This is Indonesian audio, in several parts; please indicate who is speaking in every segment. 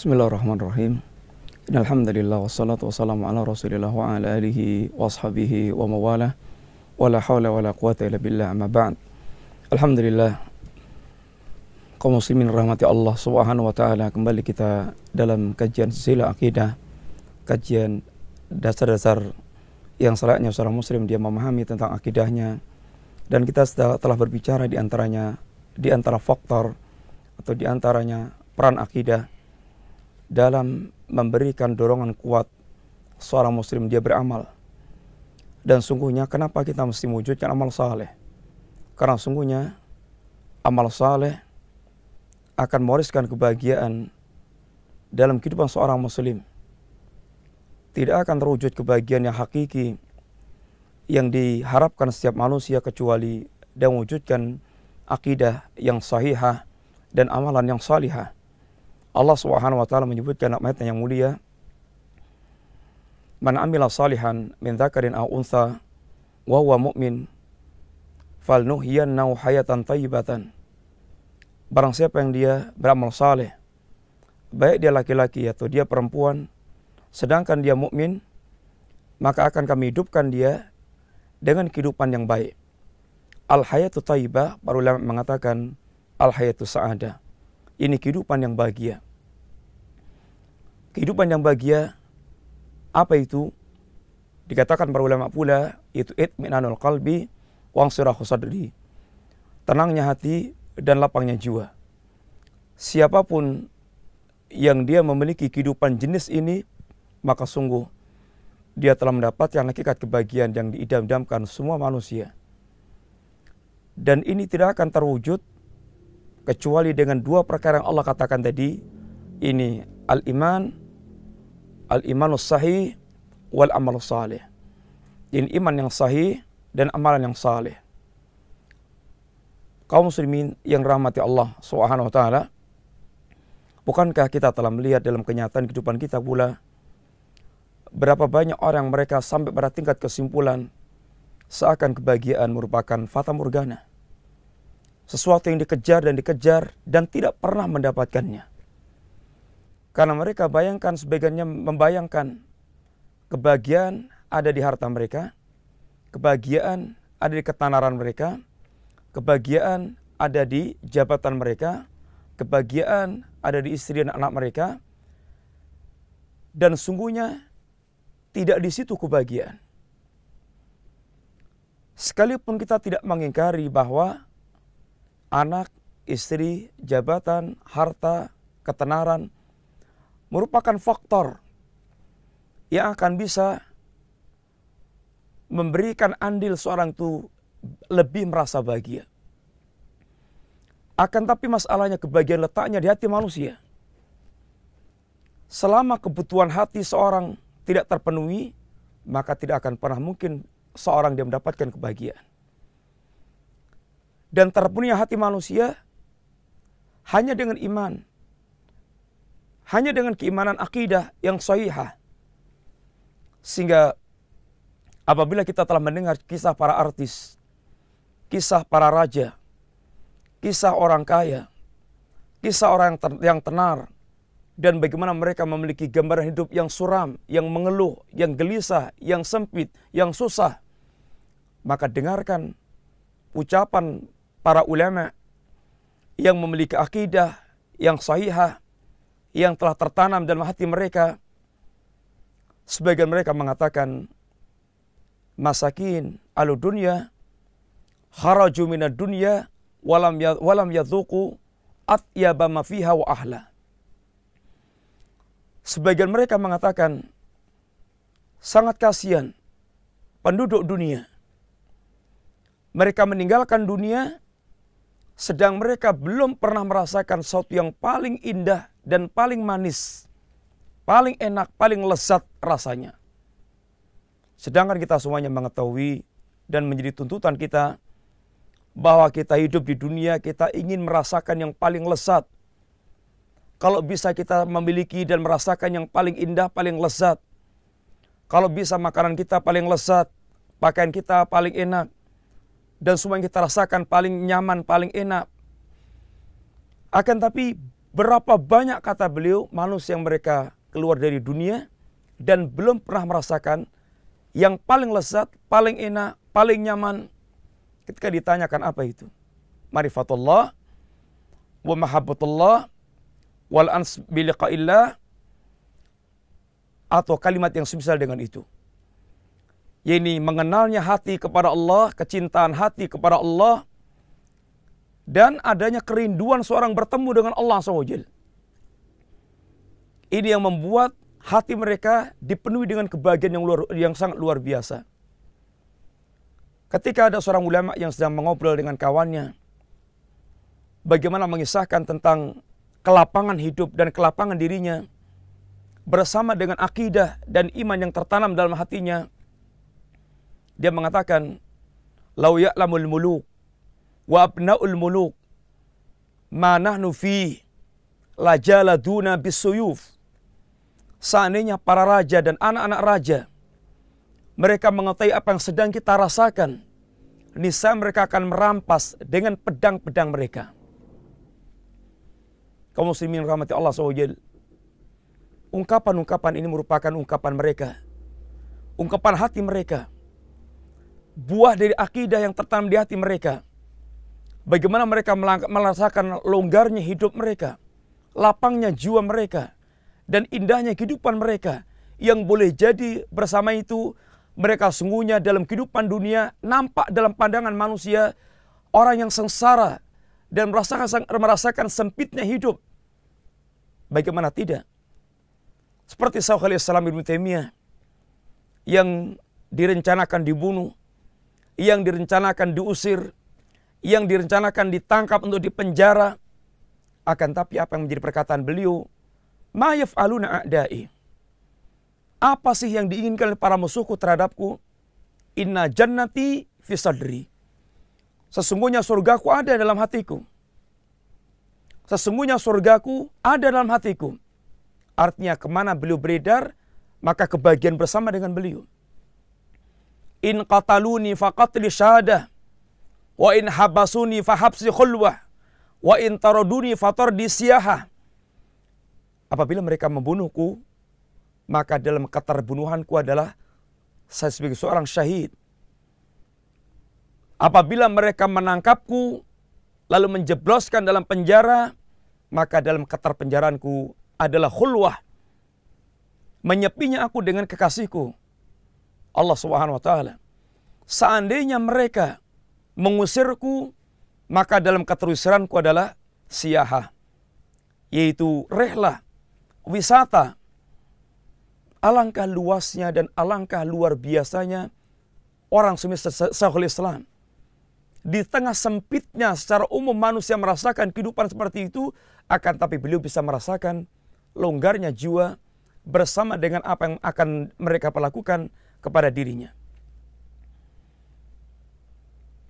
Speaker 1: Bismillahirrahmanirrahim. Alhamdulillah wassalatu wassalamu ala Rasulillah wa ala alihi wa ashabihi wa mawala. Wa la hawla wa la quwata illa billah amma ba'd. Alhamdulillah kaum muslimin rahmati Allah Subhanahu wa taala kembali kita dalam kajian sila akidah, kajian dasar-dasar yang selayaknya seorang muslim dia memahami tentang akidahnya dan kita telah berbicara di antaranya di antara faktor atau di antaranya peran akidah dalam memberikan dorongan kuat seorang muslim dia beramal. Dan sungguhnya kenapa kita mesti mewujudkan amal saleh? Karena sungguhnya amal saleh akan mewariskan kebahagiaan dalam kehidupan seorang muslim. Tidak akan terwujud kebahagiaan yang hakiki yang diharapkan setiap manusia kecuali dan mewujudkan akidah yang sahihah dan amalan yang salihah. Allah Subhanahu wa taala menyebutkan ayatnya yang mulia. Man amila salihan min dzakarin aw untha wa huwa mu'min falnuhyiyannahu hayatan thayyibatan Barang siapa yang dia beramal saleh baik dia laki-laki atau dia perempuan sedangkan dia mukmin maka akan kami hidupkan dia dengan kehidupan yang baik. Al hayatu thayyibah ulama mengatakan al hayatu sa'adah ini kehidupan yang bahagia. Kehidupan yang bahagia apa itu? Dikatakan para ulama pula itu itminanul qalbi wa sirahu sadri. Tenangnya hati dan lapangnya jiwa. Siapa pun yang dia memiliki kehidupan jenis ini, maka sungguh dia telah mendapatkan hakikat kebahagiaan yang diidam-idamkan semua manusia. Dan ini tidak akan terwujud kecuali dengan dua perkara yang Allah katakan tadi. Ini al-iman al-imanus sahih wal amal salih ini iman yang sahih dan amalan yang saleh kaum muslimin yang rahmati Allah Subhanahu wa taala bukankah kita telah melihat dalam kenyataan kehidupan kita pula berapa banyak orang mereka sampai pada tingkat kesimpulan seakan kebahagiaan merupakan fata morgana sesuatu yang dikejar dan dikejar dan tidak pernah mendapatkannya. Karena mereka bayangkan sebagiannya membayangkan kebahagiaan ada di harta mereka, kebahagiaan ada di ketenaran mereka, kebahagiaan ada di jabatan mereka, kebahagiaan ada di istri dan anak mereka, dan sungguhnya tidak di situ kebahagiaan. Sekalipun kita tidak mengingkari bahwa anak, istri, jabatan, harta, ketenaran merupakan faktor yang akan bisa memberikan andil seorang itu lebih merasa bahagia. Akan tapi masalahnya kebahagiaan letaknya di hati manusia. Selama kebutuhan hati seorang tidak terpenuhi, maka tidak akan pernah mungkin seorang dia mendapatkan kebahagiaan dan terpenuhnya hati manusia hanya dengan iman. Hanya dengan keimanan akidah yang sahihah. Sehingga apabila kita telah mendengar kisah para artis, kisah para raja, kisah orang kaya, kisah orang yang tenar, dan bagaimana mereka memiliki gambaran hidup yang suram, yang mengeluh, yang gelisah, yang sempit, yang susah. Maka dengarkan ucapan para ulama yang memiliki akidah yang sahihah yang telah tertanam dalam hati mereka sebagian mereka mengatakan masakin alu dunya kharaju minad dunya walam ya, walam yadhuku atyaba ma fiha wa ahla. Sebagian mereka mengatakan sangat kasihan penduduk dunia. Mereka meninggalkan dunia sedang mereka belum pernah merasakan sesuatu yang paling indah dan paling manis, paling enak, paling lezat rasanya. Sedangkan kita semuanya mengetahui dan menjadi tuntutan kita bahwa kita hidup di dunia, kita ingin merasakan yang paling lezat. Kalau bisa kita memiliki dan merasakan yang paling indah, paling lezat. Kalau bisa makanan kita paling lezat, pakaian kita paling enak, dan semua yang kita rasakan paling nyaman, paling enak. Akan tapi berapa banyak kata beliau manusia yang mereka keluar dari dunia dan belum pernah merasakan yang paling lezat, paling enak, paling nyaman ketika ditanyakan apa itu. Marifatullah wa mahabbatullah wal ans atau kalimat yang semisal dengan itu. Yaitu mengenalnya hati kepada Allah, kecintaan hati kepada Allah, dan adanya kerinduan seorang bertemu dengan Allah SWT. Ini yang membuat hati mereka dipenuhi dengan kebahagiaan yang luar yang sangat luar biasa. Ketika ada seorang ulama yang sedang mengobrol dengan kawannya, bagaimana mengisahkan tentang kelapangan hidup dan kelapangan dirinya bersama dengan akidah dan iman yang tertanam dalam hatinya. Dia mengatakan, "Lau ya'lamul muluk wa abnaul muluk ma nahnu fi lajaladuna bisuyuf." Seandainya para raja dan anak-anak raja mereka mengetahui apa yang sedang kita rasakan, niscaya mereka akan merampas dengan pedang-pedang mereka kaum muslimin rahmati Allah SWT. Ungkapan-ungkapan ini merupakan ungkapan mereka. Ungkapan hati mereka. Buah dari akidah yang tertanam di hati mereka. Bagaimana mereka merasakan longgarnya hidup mereka. Lapangnya jiwa mereka. Dan indahnya kehidupan mereka. Yang boleh jadi bersama itu mereka sungguhnya dalam kehidupan dunia nampak dalam pandangan manusia orang yang sengsara dan merasakan merasakan sempitnya hidup. Bagaimana tidak? Seperti Syekh Islam Ibnu Taimiyah yang direncanakan dibunuh, yang direncanakan diusir, yang direncanakan ditangkap untuk dipenjara. Akan tapi apa yang menjadi perkataan beliau? Ma yaf'aluna a'da'i. Apa sih yang diinginkan oleh para musuhku terhadapku? Inna jannati fi sadri. Sesungguhnya surgaku ada dalam hatiku. Sesungguhnya surgaku ada dalam hatiku. Artinya ke mana beliau beredar, maka kebahagiaan bersama dengan beliau. In qataluni faqatli syahadah. Wa in habasuni fahabsi khulwah. Wa in taraduni fatardi siyahah. Apabila mereka membunuhku, maka dalam keterbunuhanku adalah saya sebagai seorang syahid. Apabila mereka menangkapku, lalu menjebloskan dalam penjara, maka dalam keterpenjaranku adalah khulwah. Menyepinya aku dengan kekasihku. Allah Subhanahu wa taala. Seandainya mereka mengusirku, maka dalam keterusanku adalah siaha. Yaitu rehlah, wisata. Alangkah luasnya dan alangkah luar biasanya orang semisal Syekhul Islam di tengah sempitnya secara umum manusia merasakan kehidupan seperti itu, akan tapi beliau bisa merasakan longgarnya jiwa bersama dengan apa yang akan mereka lakukan kepada dirinya.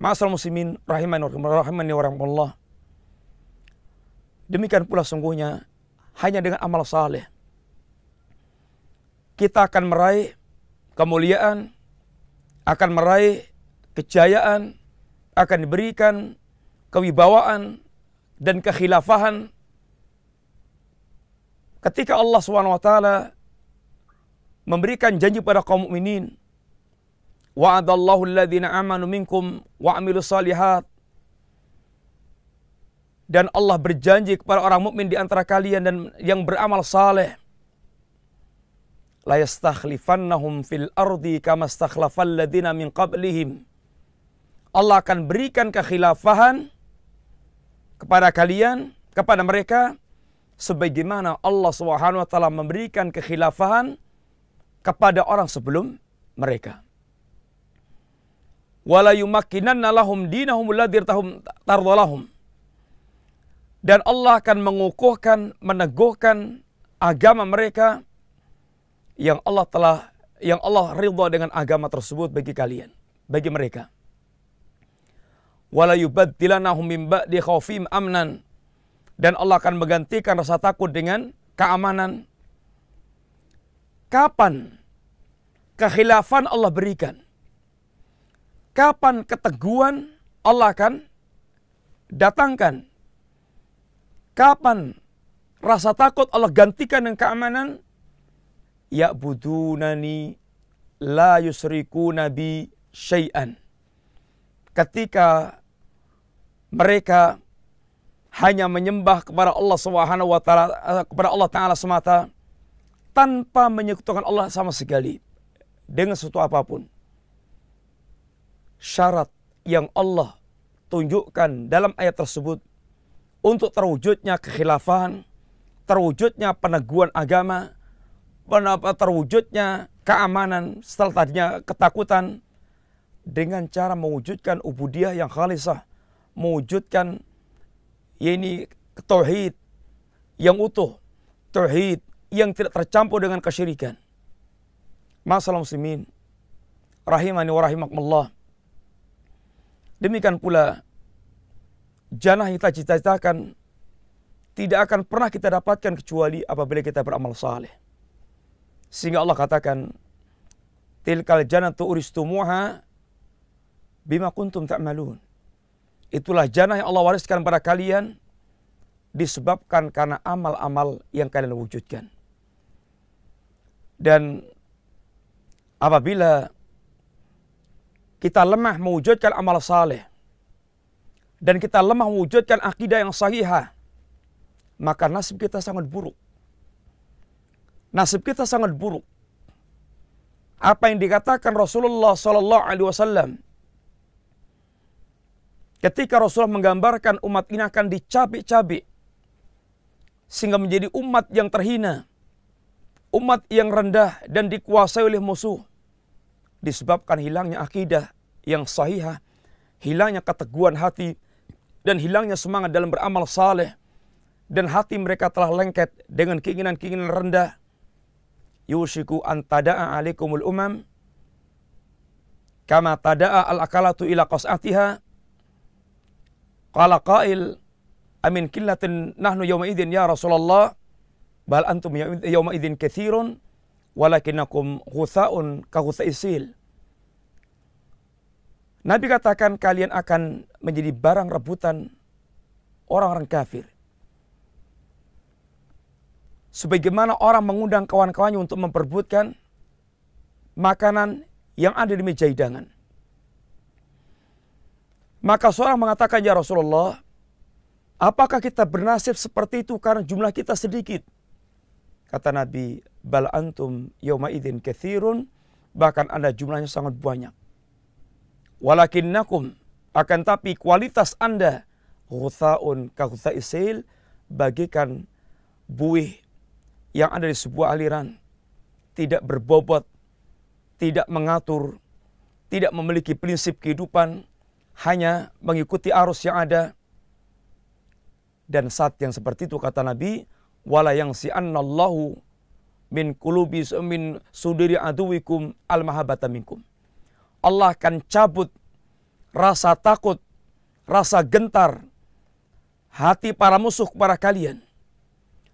Speaker 1: Ma'asal muslimin rahimani rahimani Allah. Demikian pula sungguhnya hanya dengan amal saleh kita akan meraih kemuliaan, akan meraih kejayaan, akan diberikan kewibawaan dan kekhilafahan ketika Allah SWT memberikan janji pada kaum mukminin. Wa'adallahu alladhina amanu minkum wa amilu salihat. Dan Allah berjanji kepada orang mukmin di antara kalian dan yang beramal saleh. La yastakhlifannahum fil ardi kama stakhlafal ladina min qablihim. Allah akan berikan kekhilafahan kepada kalian, kepada mereka sebagaimana Allah Subhanahu wa taala memberikan kekhilafahan kepada orang sebelum mereka. Dan Allah akan mengukuhkan, meneguhkan agama mereka yang Allah telah yang Allah ridha dengan agama tersebut bagi kalian, bagi mereka wala yubaddilannahum min amnan dan Allah akan menggantikan rasa takut dengan keamanan. Kapan kekhilafan Allah berikan? Kapan keteguhan Allah akan datangkan? Kapan rasa takut Allah gantikan dengan keamanan. Ya'budunani la yusriku nabi syai'an. Ketika mereka hanya menyembah kepada Allah Subhanahu wa taala eh, kepada Allah taala semata tanpa menyekutukan Allah sama sekali dengan sesuatu apa pun. Syarat yang Allah tunjukkan dalam ayat tersebut untuk terwujudnya kekhilafan, terwujudnya peneguhan agama, terwujudnya keamanan setelah tadinya ketakutan dengan cara mewujudkan ubudiyah yang khalisah, mewujudkan ya ini tauhid yang utuh, tauhid yang tidak tercampur dengan kesyirikan. Masalah muslimin, rahimani wa rahimakumullah. Demikian pula jannah yang kita cita-citakan tidak akan pernah kita dapatkan kecuali apabila kita beramal saleh. Sehingga Allah katakan, Tilkal jannatu uristumuha bima kuntum ta'malun. Itulah jannah yang Allah wariskan pada kalian disebabkan karena amal-amal yang kalian wujudkan. Dan apabila kita lemah mewujudkan amal saleh dan kita lemah mewujudkan akidah yang sahihah, maka nasib kita sangat buruk. Nasib kita sangat buruk. Apa yang dikatakan Rasulullah Sallallahu Alaihi Wasallam ketika Rasulullah menggambarkan umat ini akan dicabik-cabik sehingga menjadi umat yang terhina, umat yang rendah dan dikuasai oleh musuh. Disebabkan hilangnya akidah yang sahihah, hilangnya keteguhan hati dan hilangnya semangat dalam beramal saleh. Dan hati mereka telah lengket dengan keinginan-keinginan rendah. Yushiku an tada'a alaikumul umam kama tada'a al-akalatu ila qas'atiha. Qala qail amin killatin nahnu yawma idin ya Rasulullah bal antum yawma idin kathirun walakinakum ghutha'un ka ghuthaisil Nabi katakan kalian akan menjadi barang rebutan orang-orang kafir sebagaimana orang mengundang kawan-kawannya untuk memperbutkan makanan yang ada di meja hidangan. Maka seorang mengatakan, Ya Rasulullah, apakah kita bernasib seperti itu karena jumlah kita sedikit? Kata Nabi, Bal antum yawma idin kathirun, bahkan anda jumlahnya sangat banyak. Walakinnakum, akan tapi kualitas anda, Ghutha'un ka isil, bagikan buih yang ada di sebuah aliran tidak berbobot, tidak mengatur, tidak memiliki prinsip kehidupan, hanya mengikuti arus yang ada. Dan saat yang seperti itu kata Nabi, wala yang si annallahu min kulubi min sudiri aduwikum al mahabata minkum. Allah akan cabut rasa takut, rasa gentar hati para musuh kepada kalian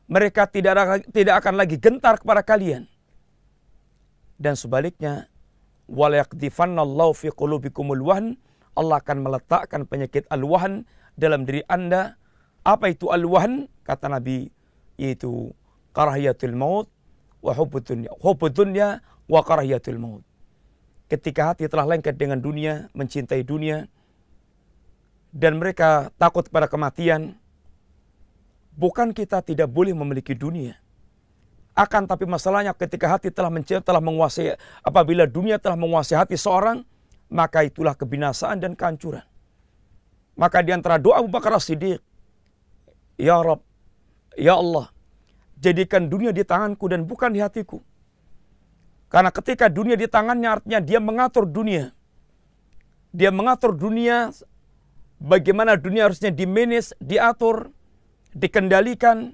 Speaker 1: mereka tidak tidak akan lagi gentar kepada kalian. Dan sebaliknya, walayakdifannallahu fi qulubikumul wahn, Allah akan meletakkan penyakit al-wahn dalam diri Anda. Apa itu al-wahn? Kata Nabi, yaitu karahiyatul maut wa hubbud dunya. Hubbud dunya wa karahiyatul maut. Ketika hati telah lengket dengan dunia, mencintai dunia, dan mereka takut kepada kematian, Bukan kita tidak boleh memiliki dunia. Akan tapi masalahnya ketika hati telah mencari, telah menguasai, apabila dunia telah menguasai hati seorang, maka itulah kebinasaan dan kehancuran. Maka di antara doa Abu Bakar As-Siddiq, Ya Rab, Ya Allah, jadikan dunia di tanganku dan bukan di hatiku. Karena ketika dunia di tangannya artinya dia mengatur dunia. Dia mengatur dunia bagaimana dunia harusnya dimanage, diatur, dikendalikan.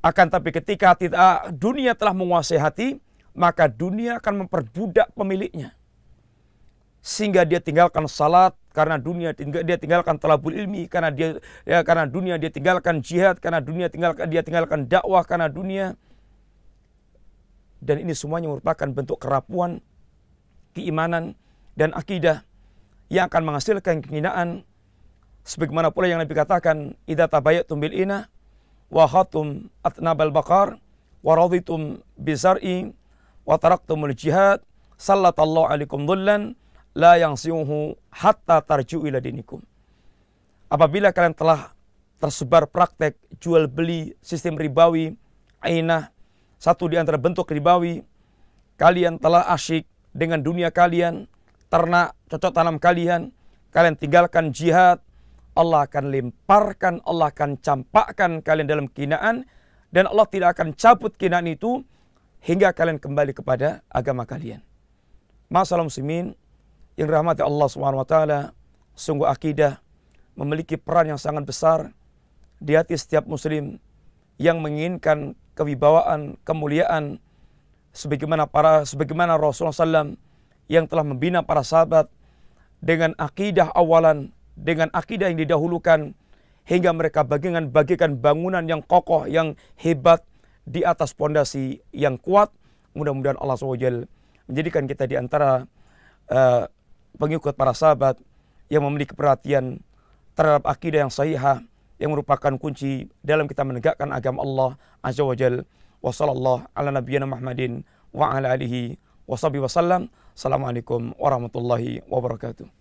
Speaker 1: Akan tapi ketika hati, uh, dunia telah menguasai hati, maka dunia akan memperbudak pemiliknya. Sehingga dia tinggalkan salat karena dunia dia tinggalkan talabul ilmi karena dia ya, karena dunia dia tinggalkan jihad karena dunia tinggalkan dia tinggalkan dakwah karena dunia. Dan ini semuanya merupakan bentuk kerapuan keimanan dan akidah yang akan menghasilkan kehinaan. Sebagaimana pula yang Nabi katakan, "Idza tabayatum bil ina wa khatum atnabal bakar wa raditum bizar'i wa taraktumul jihad sallatallahu alaikum dhullan la yang siuhu hatta tarju ila dinikum. Apabila kalian telah tersebar praktek jual beli sistem ribawi, ainah, satu di antara bentuk ribawi, kalian telah asyik dengan dunia kalian, ternak, cocok tanam kalian, kalian tinggalkan jihad, Allah akan lemparkan, Allah akan campakkan kalian dalam kinaan, dan Allah tidak akan cabut kinaan itu hingga kalian kembali kepada agama kalian. Masalah muslimin, yang dirahmati Allah Subhanahu wa taala, sungguh akidah memiliki peran yang sangat besar di hati setiap muslim yang menginginkan kewibawaan, kemuliaan sebagaimana para sebagaimana Rasulullah SAW yang telah membina para sahabat dengan akidah awalan, dengan akidah yang didahulukan hingga mereka bagikan bagikan bangunan yang kokoh, yang hebat di atas pondasi yang kuat. Mudah-mudahan Allah SWT menjadikan kita di antara uh, pengikut para sahabat yang memiliki perhatian terhadap akidah yang sahihah yang merupakan kunci dalam kita menegakkan agama Allah Azza wa Jal. Wa sallallahu ala nabiyyina Muhammadin wa ala alihi wa sahbihi wasallam. Assalamualaikum warahmatullahi wabarakatuh.